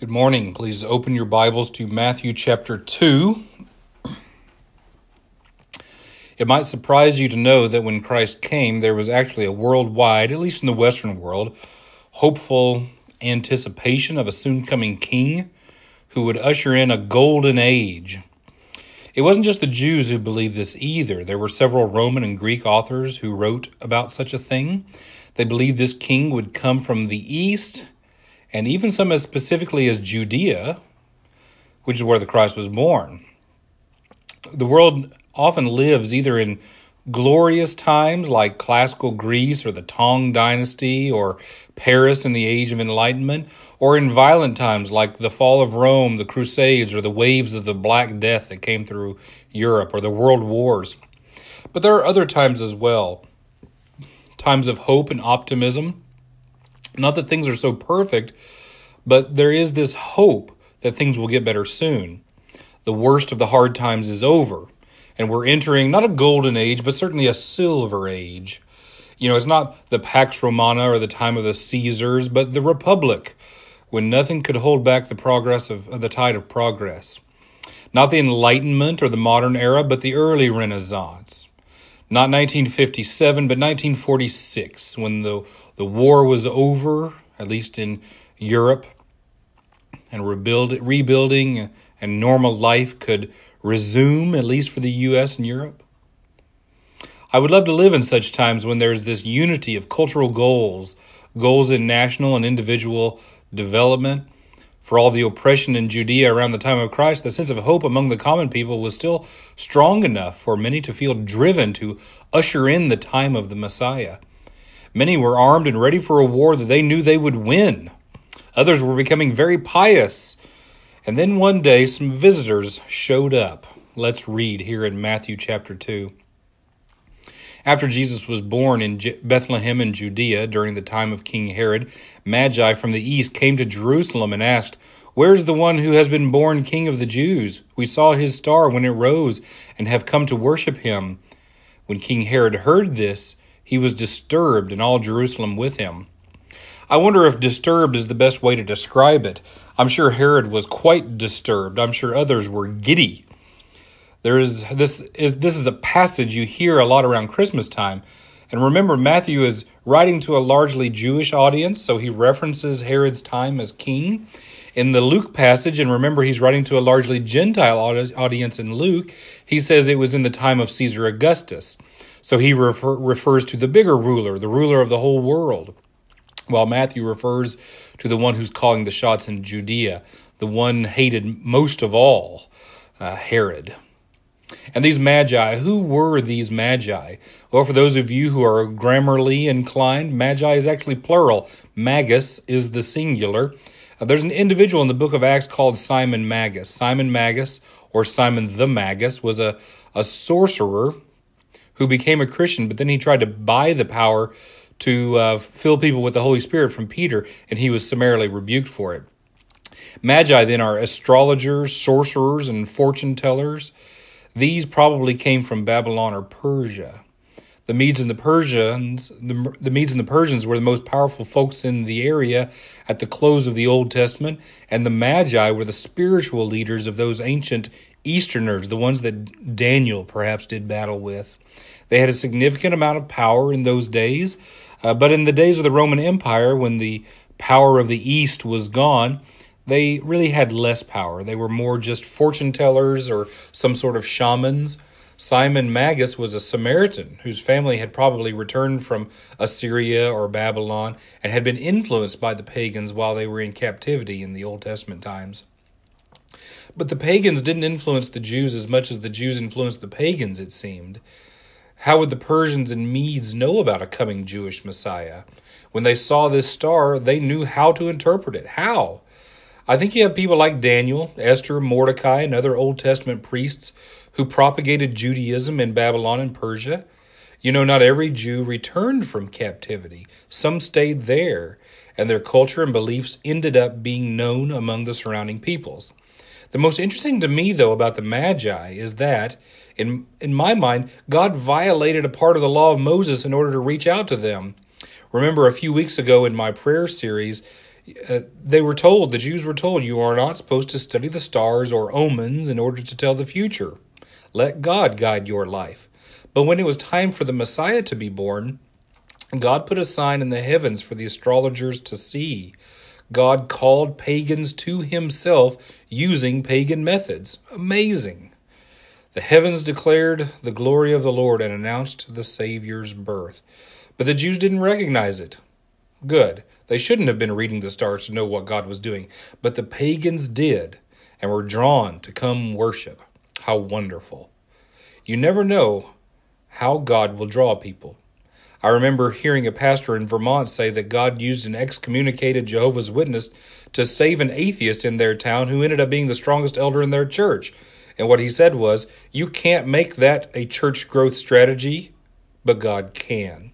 Good morning. Please open your Bibles to Matthew chapter 2. It might surprise you to know that when Christ came, there was actually a worldwide, at least in the Western world, hopeful anticipation of a soon coming king who would usher in a golden age. It wasn't just the Jews who believed this either. There were several Roman and Greek authors who wrote about such a thing. They believed this king would come from the east and even some as specifically as Judea, which is where the Christ was born. The world often lives either in glorious times like classical Greece or the Tang Dynasty or Paris in the Age of Enlightenment, or in violent times like the fall of Rome, the Crusades, or the waves of the Black Death that came through Europe, or the World Wars. But there are other times as well times of hope and optimism not that things are so perfect, but there is this hope that things will get better soon. The worst of the hard times is over, and we're entering not a golden age, but certainly a silver age. You know, it's not the Pax Romana or the time of the Caesars, but the Republic, when nothing could hold back the progress of, the tide of progress. Not the Enlightenment or the modern era, but the early Renaissance. Not 1957, but 1946, when the the war was over, at least in Europe, and rebuild, rebuilding and normal life could resume, at least for the U.S. and Europe. I would love to live in such times when there's this unity of cultural goals, goals in national and individual development. For all the oppression in Judea around the time of Christ, the sense of hope among the common people was still strong enough for many to feel driven to usher in the time of the Messiah. Many were armed and ready for a war that they knew they would win. Others were becoming very pious. And then one day some visitors showed up. Let's read here in Matthew chapter 2. After Jesus was born in Bethlehem in Judea during the time of King Herod, Magi from the east came to Jerusalem and asked, Where's the one who has been born King of the Jews? We saw his star when it rose and have come to worship him. When King Herod heard this, he was disturbed, and all Jerusalem with him. I wonder if disturbed is the best way to describe it. I'm sure Herod was quite disturbed. I'm sure others were giddy. There is this is this is a passage you hear a lot around Christmas time. And remember Matthew is writing to a largely Jewish audience, so he references Herod's time as king. In the Luke passage, and remember he's writing to a largely Gentile audience in Luke, he says it was in the time of Caesar Augustus. So he refer, refers to the bigger ruler, the ruler of the whole world, while Matthew refers to the one who's calling the shots in Judea, the one hated most of all, uh, Herod. And these magi, who were these magi? Well, for those of you who are grammarly inclined, magi is actually plural. Magus is the singular. Uh, there's an individual in the book of Acts called Simon Magus. Simon Magus, or Simon the Magus, was a, a sorcerer who became a Christian, but then he tried to buy the power to uh, fill people with the Holy Spirit from Peter, and he was summarily rebuked for it. Magi then are astrologers, sorcerers, and fortune tellers. These probably came from Babylon or Persia. The Medes and the Persians, the, the Medes and the Persians were the most powerful folks in the area at the close of the Old Testament, and the Magi were the spiritual leaders of those ancient Easterners, the ones that Daniel perhaps did battle with. They had a significant amount of power in those days, uh, but in the days of the Roman Empire, when the power of the East was gone, they really had less power. They were more just fortune tellers or some sort of shamans. Simon Magus was a Samaritan whose family had probably returned from Assyria or Babylon and had been influenced by the pagans while they were in captivity in the Old Testament times. But the pagans didn't influence the Jews as much as the Jews influenced the pagans, it seemed. How would the Persians and Medes know about a coming Jewish Messiah? When they saw this star, they knew how to interpret it. How? I think you have people like Daniel, Esther, Mordecai, and other Old Testament priests who propagated Judaism in Babylon and Persia. You know, not every Jew returned from captivity. Some stayed there, and their culture and beliefs ended up being known among the surrounding peoples. The most interesting to me, though, about the Magi is that in, in my mind, God violated a part of the law of Moses in order to reach out to them. Remember, a few weeks ago in my prayer series, Uh, they were told, the Jews were told, you are not supposed to study the stars or omens in order to tell the future. Let God guide your life. But when it was time for the Messiah to be born, God put a sign in the heavens for the astrologers to see. God called pagans to himself using pagan methods. Amazing. The heavens declared the glory of the Lord and announced the Savior's birth. But the Jews didn't recognize it. Good. They shouldn't have been reading the stars to know what God was doing, but the pagans did and were drawn to come worship. How wonderful. You never know how God will draw people. I remember hearing a pastor in Vermont say that God used an excommunicated Jehovah's Witness to save an atheist in their town who ended up being the strongest elder in their church. And what he said was, You can't make that a church growth strategy, but God can.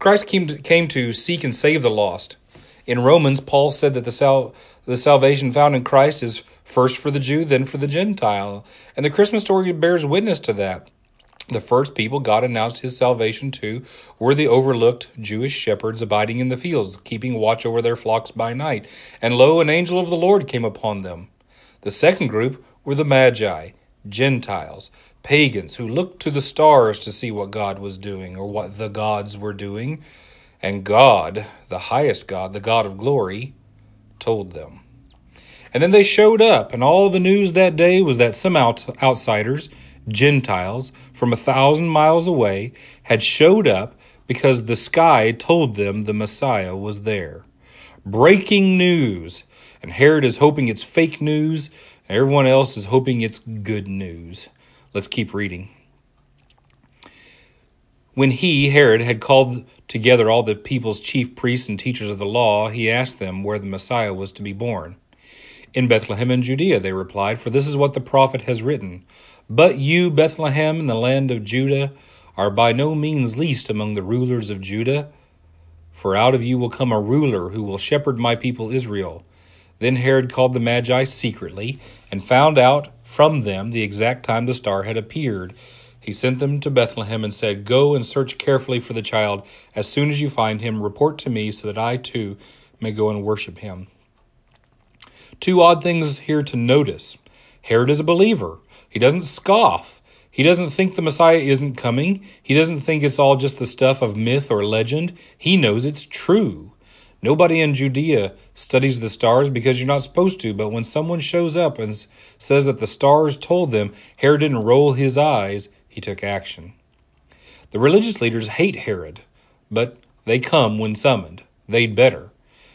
Christ came to, came to seek and save the lost. In Romans, Paul said that the, sal- the salvation found in Christ is first for the Jew, then for the Gentile. And the Christmas story bears witness to that. The first people God announced his salvation to were the overlooked Jewish shepherds abiding in the fields, keeping watch over their flocks by night. And lo, an angel of the Lord came upon them. The second group were the Magi, Gentiles, pagans who looked to the stars to see what God was doing or what the gods were doing. And God, the highest God, the God of glory, told them. And then they showed up, and all the news that day was that some out- outsiders, Gentiles, from a thousand miles away, had showed up because the sky told them the Messiah was there. Breaking news! And Herod is hoping it's fake news, everyone else is hoping it's good news. Let's keep reading. When he, Herod, had called together all the people's chief priests and teachers of the law, he asked them where the Messiah was to be born. In Bethlehem in Judea, they replied, for this is what the prophet has written. But you, Bethlehem, in the land of Judah, are by no means least among the rulers of Judah, for out of you will come a ruler who will shepherd my people Israel. Then Herod called the Magi secretly and found out from them the exact time the star had appeared. He sent them to Bethlehem and said, Go and search carefully for the child. As soon as you find him, report to me so that I too may go and worship him. Two odd things here to notice Herod is a believer, he doesn't scoff. He doesn't think the Messiah isn't coming. He doesn't think it's all just the stuff of myth or legend. He knows it's true. Nobody in Judea studies the stars because you're not supposed to, but when someone shows up and says that the stars told them, Herod didn't roll his eyes, he took action. The religious leaders hate Herod, but they come when summoned. They'd better.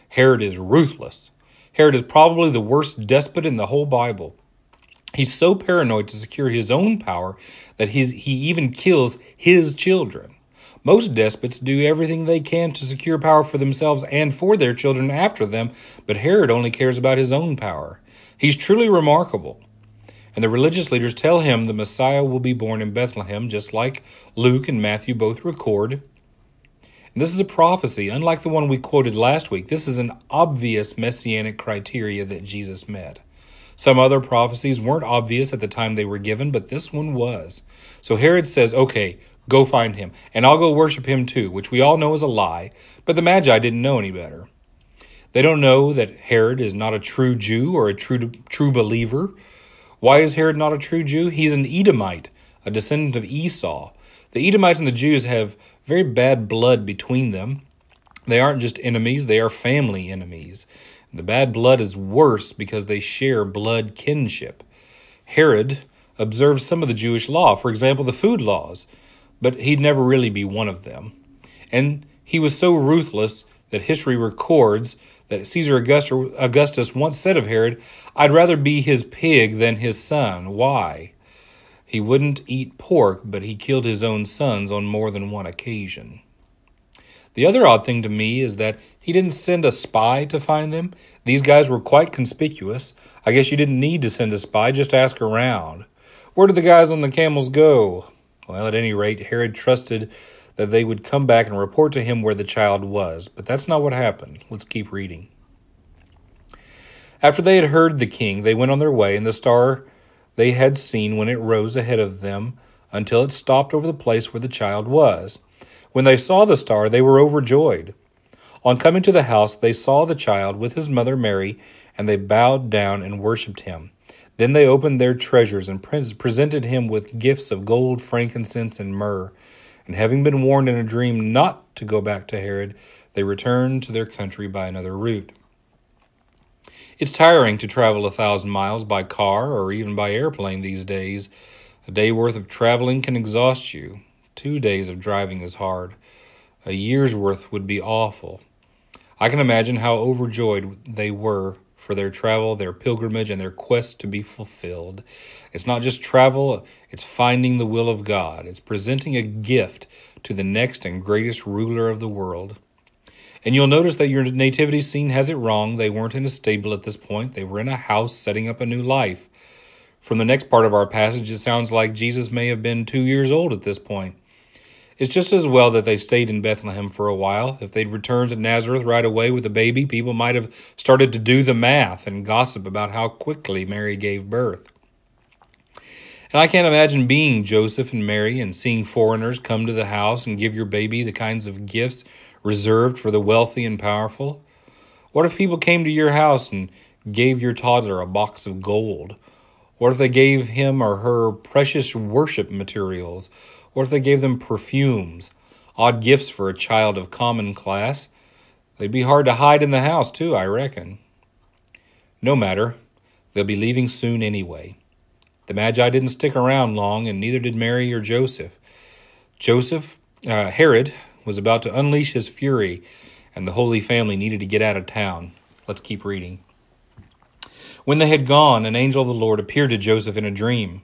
Herod is ruthless. Herod is probably the worst despot in the whole Bible. He's so paranoid to secure his own power that he, he even kills his children. Most despots do everything they can to secure power for themselves and for their children after them, but Herod only cares about his own power. He's truly remarkable. And the religious leaders tell him the Messiah will be born in Bethlehem, just like Luke and Matthew both record. And this is a prophecy, unlike the one we quoted last week. This is an obvious messianic criteria that Jesus met. Some other prophecies weren't obvious at the time they were given, but this one was. So Herod says, okay, Go find him, and I'll go worship him too, which we all know is a lie, but the Magi didn't know any better. They don't know that Herod is not a true Jew or a true, true believer. Why is Herod not a true Jew? He's an Edomite, a descendant of Esau. The Edomites and the Jews have very bad blood between them. They aren't just enemies, they are family enemies. The bad blood is worse because they share blood kinship. Herod observes some of the Jewish law, for example, the food laws but he'd never really be one of them. And he was so ruthless that history records that Caesar Augustus once said of Herod, I'd rather be his pig than his son. Why? He wouldn't eat pork, but he killed his own sons on more than one occasion. The other odd thing to me is that he didn't send a spy to find them. These guys were quite conspicuous. I guess you didn't need to send a spy, just ask around. Where did the guys on the camels go? Well, at any rate, Herod trusted that they would come back and report to him where the child was, but that's not what happened. Let's keep reading. After they had heard the king, they went on their way, and the star they had seen when it rose ahead of them until it stopped over the place where the child was. When they saw the star, they were overjoyed. On coming to the house, they saw the child with his mother Mary, and they bowed down and worshipped him. Then they opened their treasures and presented him with gifts of gold, frankincense, and myrrh. And having been warned in a dream not to go back to Herod, they returned to their country by another route. It's tiring to travel a thousand miles by car or even by airplane these days. A day worth of traveling can exhaust you. Two days of driving is hard. A year's worth would be awful. I can imagine how overjoyed they were for their travel, their pilgrimage, and their quest to be fulfilled. It's not just travel, it's finding the will of God. It's presenting a gift to the next and greatest ruler of the world. And you'll notice that your nativity scene has it wrong. They weren't in a stable at this point, they were in a house setting up a new life. From the next part of our passage, it sounds like Jesus may have been two years old at this point. It's just as well that they stayed in Bethlehem for a while. If they'd returned to Nazareth right away with a baby, people might have started to do the math and gossip about how quickly Mary gave birth. And I can't imagine being Joseph and Mary and seeing foreigners come to the house and give your baby the kinds of gifts reserved for the wealthy and powerful. What if people came to your house and gave your toddler a box of gold? What if they gave him or her precious worship materials? What if they gave them perfumes, odd gifts for a child of common class? They'd be hard to hide in the house, too, I reckon. No matter, they'll be leaving soon anyway. The Magi didn't stick around long, and neither did Mary or Joseph. Joseph, uh, Herod, was about to unleash his fury, and the Holy Family needed to get out of town. Let's keep reading. When they had gone, an angel of the Lord appeared to Joseph in a dream.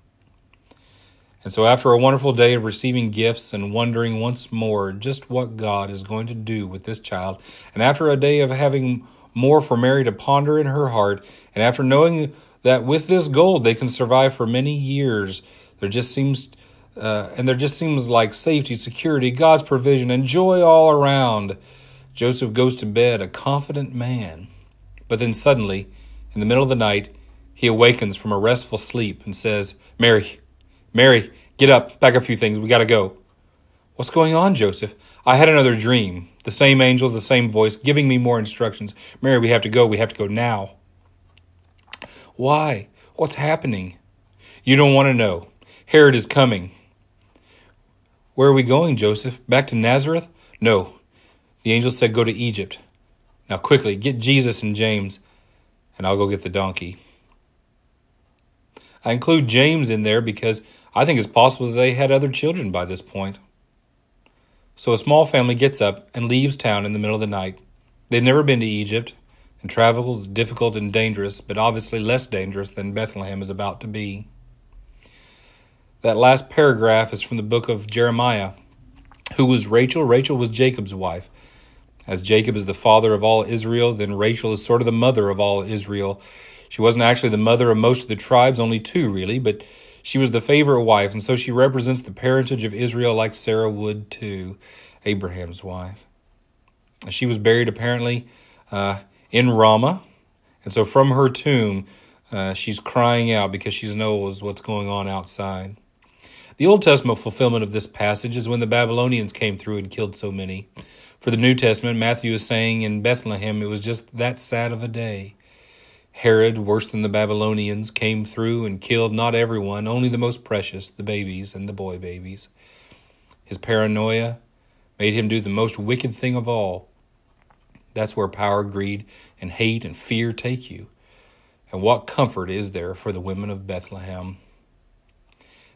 And so, after a wonderful day of receiving gifts and wondering once more just what God is going to do with this child, and after a day of having more for Mary to ponder in her heart, and after knowing that with this gold they can survive for many years, there just seems uh, and there just seems like safety, security, God's provision, and joy all around. Joseph goes to bed a confident man. But then suddenly, in the middle of the night, he awakens from a restful sleep and says, Mary, Mary, get up, pack a few things, we gotta go. What's going on, Joseph? I had another dream. The same angels, the same voice, giving me more instructions. Mary, we have to go. We have to go now. Why? What's happening? You don't want to know. Herod is coming. Where are we going, Joseph? Back to Nazareth? No. The angel said, Go to Egypt. Now, quickly, get Jesus and James, and I'll go get the donkey. I include James in there because I think it's possible that they had other children by this point. So a small family gets up and leaves town in the middle of the night. They've never been to Egypt, and travel is difficult and dangerous, but obviously less dangerous than Bethlehem is about to be. That last paragraph is from the book of Jeremiah. Who was Rachel? Rachel was Jacob's wife. As Jacob is the father of all Israel, then Rachel is sort of the mother of all Israel. She wasn't actually the mother of most of the tribes, only two really, but she was the favorite wife, and so she represents the parentage of Israel like Sarah would to Abraham's wife. She was buried apparently uh, in Ramah, and so from her tomb, uh, she's crying out because she knows what's going on outside. The Old Testament fulfillment of this passage is when the Babylonians came through and killed so many. For the New Testament, Matthew is saying in Bethlehem it was just that sad of a day. Herod, worse than the Babylonians, came through and killed not everyone, only the most precious, the babies and the boy babies. His paranoia made him do the most wicked thing of all. That's where power, greed, and hate and fear take you. And what comfort is there for the women of Bethlehem?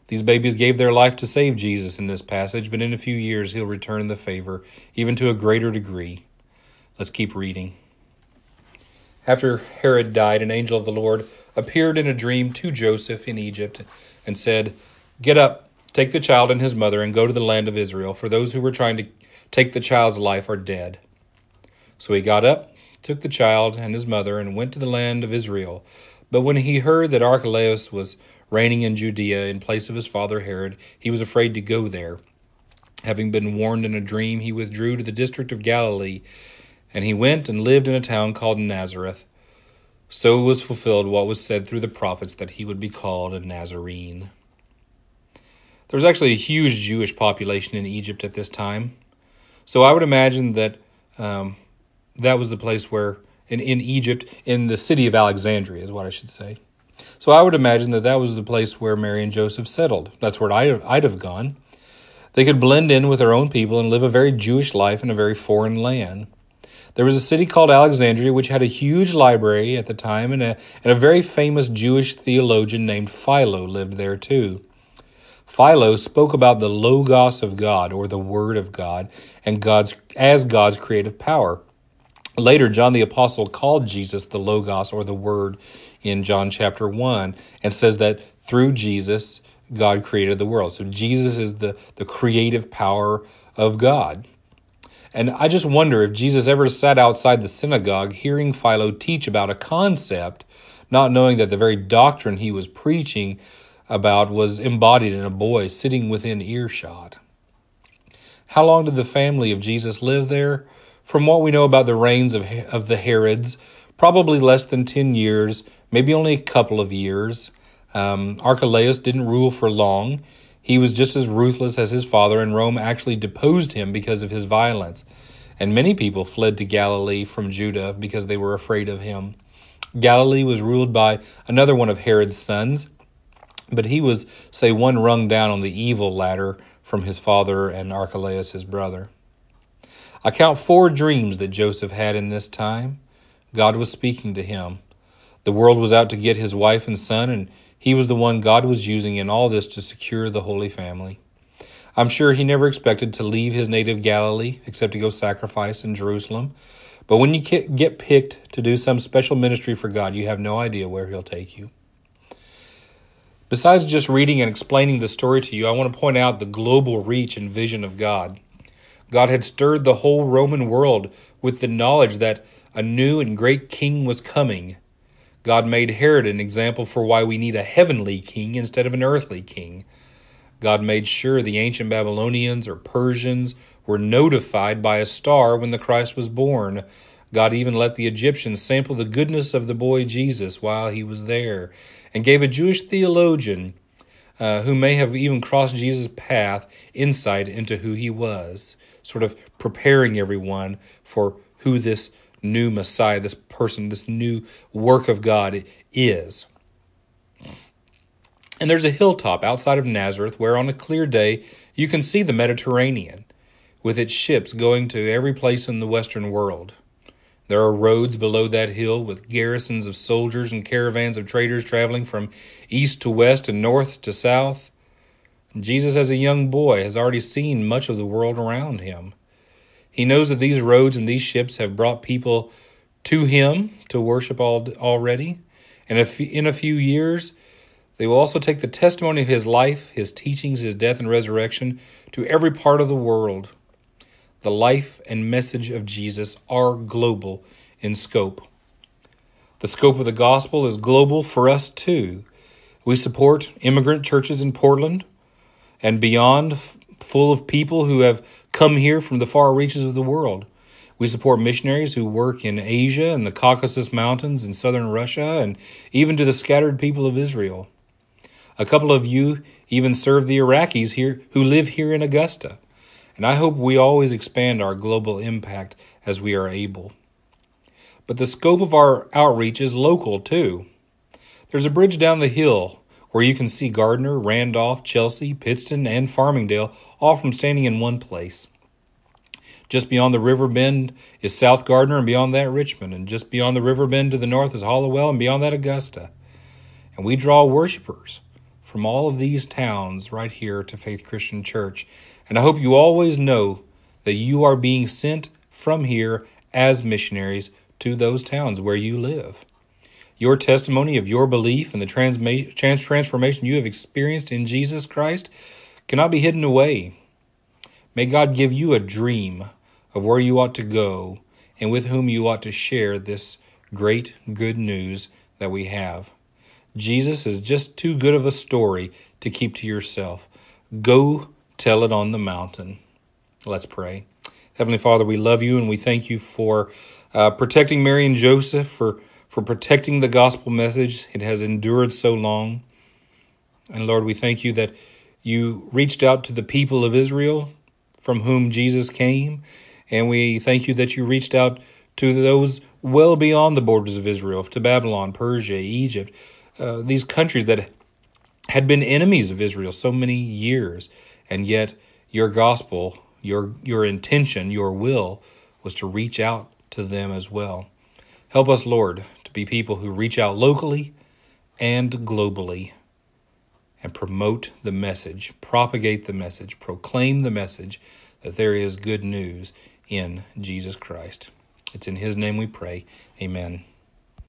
These babies gave their life to save Jesus in this passage, but in a few years he'll return the favor, even to a greater degree. Let's keep reading. After Herod died, an angel of the Lord appeared in a dream to Joseph in Egypt and said, Get up, take the child and his mother, and go to the land of Israel, for those who were trying to take the child's life are dead. So he got up, took the child and his mother, and went to the land of Israel. But when he heard that Archelaus was reigning in Judea in place of his father Herod, he was afraid to go there. Having been warned in a dream, he withdrew to the district of Galilee, and he went and lived in a town called Nazareth. So was fulfilled what was said through the prophets that he would be called a Nazarene. There was actually a huge Jewish population in Egypt at this time. So I would imagine that um, that was the place where, in, in Egypt, in the city of Alexandria, is what I should say. So I would imagine that that was the place where Mary and Joseph settled. That's where I'd, I'd have gone. They could blend in with their own people and live a very Jewish life in a very foreign land. There was a city called Alexandria, which had a huge library at the time, and a, and a very famous Jewish theologian named Philo lived there too. Philo spoke about the logos of God or the word of God and God's as God's creative power. Later John the apostle called Jesus the logos or the word in John chapter 1 and says that through Jesus God created the world. So Jesus is the the creative power of God. And I just wonder if Jesus ever sat outside the synagogue hearing Philo teach about a concept, not knowing that the very doctrine he was preaching about was embodied in a boy sitting within earshot. How long did the family of Jesus live there? From what we know about the reigns of, of the Herods, probably less than 10 years, maybe only a couple of years. Um, Archelaus didn't rule for long. He was just as ruthless as his father, and Rome actually deposed him because of his violence. And many people fled to Galilee from Judah because they were afraid of him. Galilee was ruled by another one of Herod's sons, but he was, say, one rung down on the evil ladder from his father and Archelaus his brother. I count four dreams that Joseph had in this time. God was speaking to him. The world was out to get his wife and son, and he was the one God was using in all this to secure the Holy Family. I'm sure he never expected to leave his native Galilee except to go sacrifice in Jerusalem. But when you get picked to do some special ministry for God, you have no idea where he'll take you. Besides just reading and explaining the story to you, I want to point out the global reach and vision of God. God had stirred the whole Roman world with the knowledge that a new and great king was coming. God made Herod an example for why we need a heavenly king instead of an earthly king. God made sure the ancient Babylonians or Persians were notified by a star when the Christ was born. God even let the Egyptians sample the goodness of the boy Jesus while he was there and gave a Jewish theologian uh, who may have even crossed Jesus' path insight into who he was, sort of preparing everyone for who this new Messiah, this person, this new work of God is. And there's a hilltop outside of Nazareth where on a clear day you can see the Mediterranean with its ships going to every place in the Western world. There are roads below that hill with garrisons of soldiers and caravans of traders traveling from east to west and north to south. Jesus, as a young boy, has already seen much of the world around him. He knows that these roads and these ships have brought people to him to worship already. And if in a few years, they will also take the testimony of his life, his teachings, his death, and resurrection to every part of the world the life and message of Jesus are global in scope. The scope of the gospel is global for us too. We support immigrant churches in Portland and beyond, full of people who have come here from the far reaches of the world. We support missionaries who work in Asia and the Caucasus Mountains in southern Russia and even to the scattered people of Israel. A couple of you even serve the Iraqis here who live here in Augusta and I hope we always expand our global impact as we are able. But the scope of our outreach is local too. There's a bridge down the hill where you can see Gardiner, Randolph, Chelsea, Pittston, and Farmingdale all from standing in one place. Just beyond the river bend is South Gardiner, and beyond that, Richmond. And just beyond the river bend to the north is Hallowell, and beyond that, Augusta. And we draw worshipers from all of these towns right here to Faith Christian Church. And I hope you always know that you are being sent from here as missionaries to those towns where you live. Your testimony of your belief and the transma- trans- transformation you have experienced in Jesus Christ cannot be hidden away. May God give you a dream of where you ought to go and with whom you ought to share this great good news that we have. Jesus is just too good of a story to keep to yourself. Go tell it on the mountain. Let's pray. Heavenly Father, we love you and we thank you for uh, protecting Mary and Joseph, for, for protecting the gospel message. It has endured so long. And Lord, we thank you that you reached out to the people of Israel from whom Jesus came. And we thank you that you reached out to those well beyond the borders of Israel, to Babylon, Persia, Egypt, uh, these countries that had been enemies of Israel so many years, and yet your gospel, your your intention, your will was to reach out to them as well. Help us, Lord, be people who reach out locally and globally and promote the message, propagate the message, proclaim the message that there is good news in Jesus Christ. It's in His name we pray. Amen.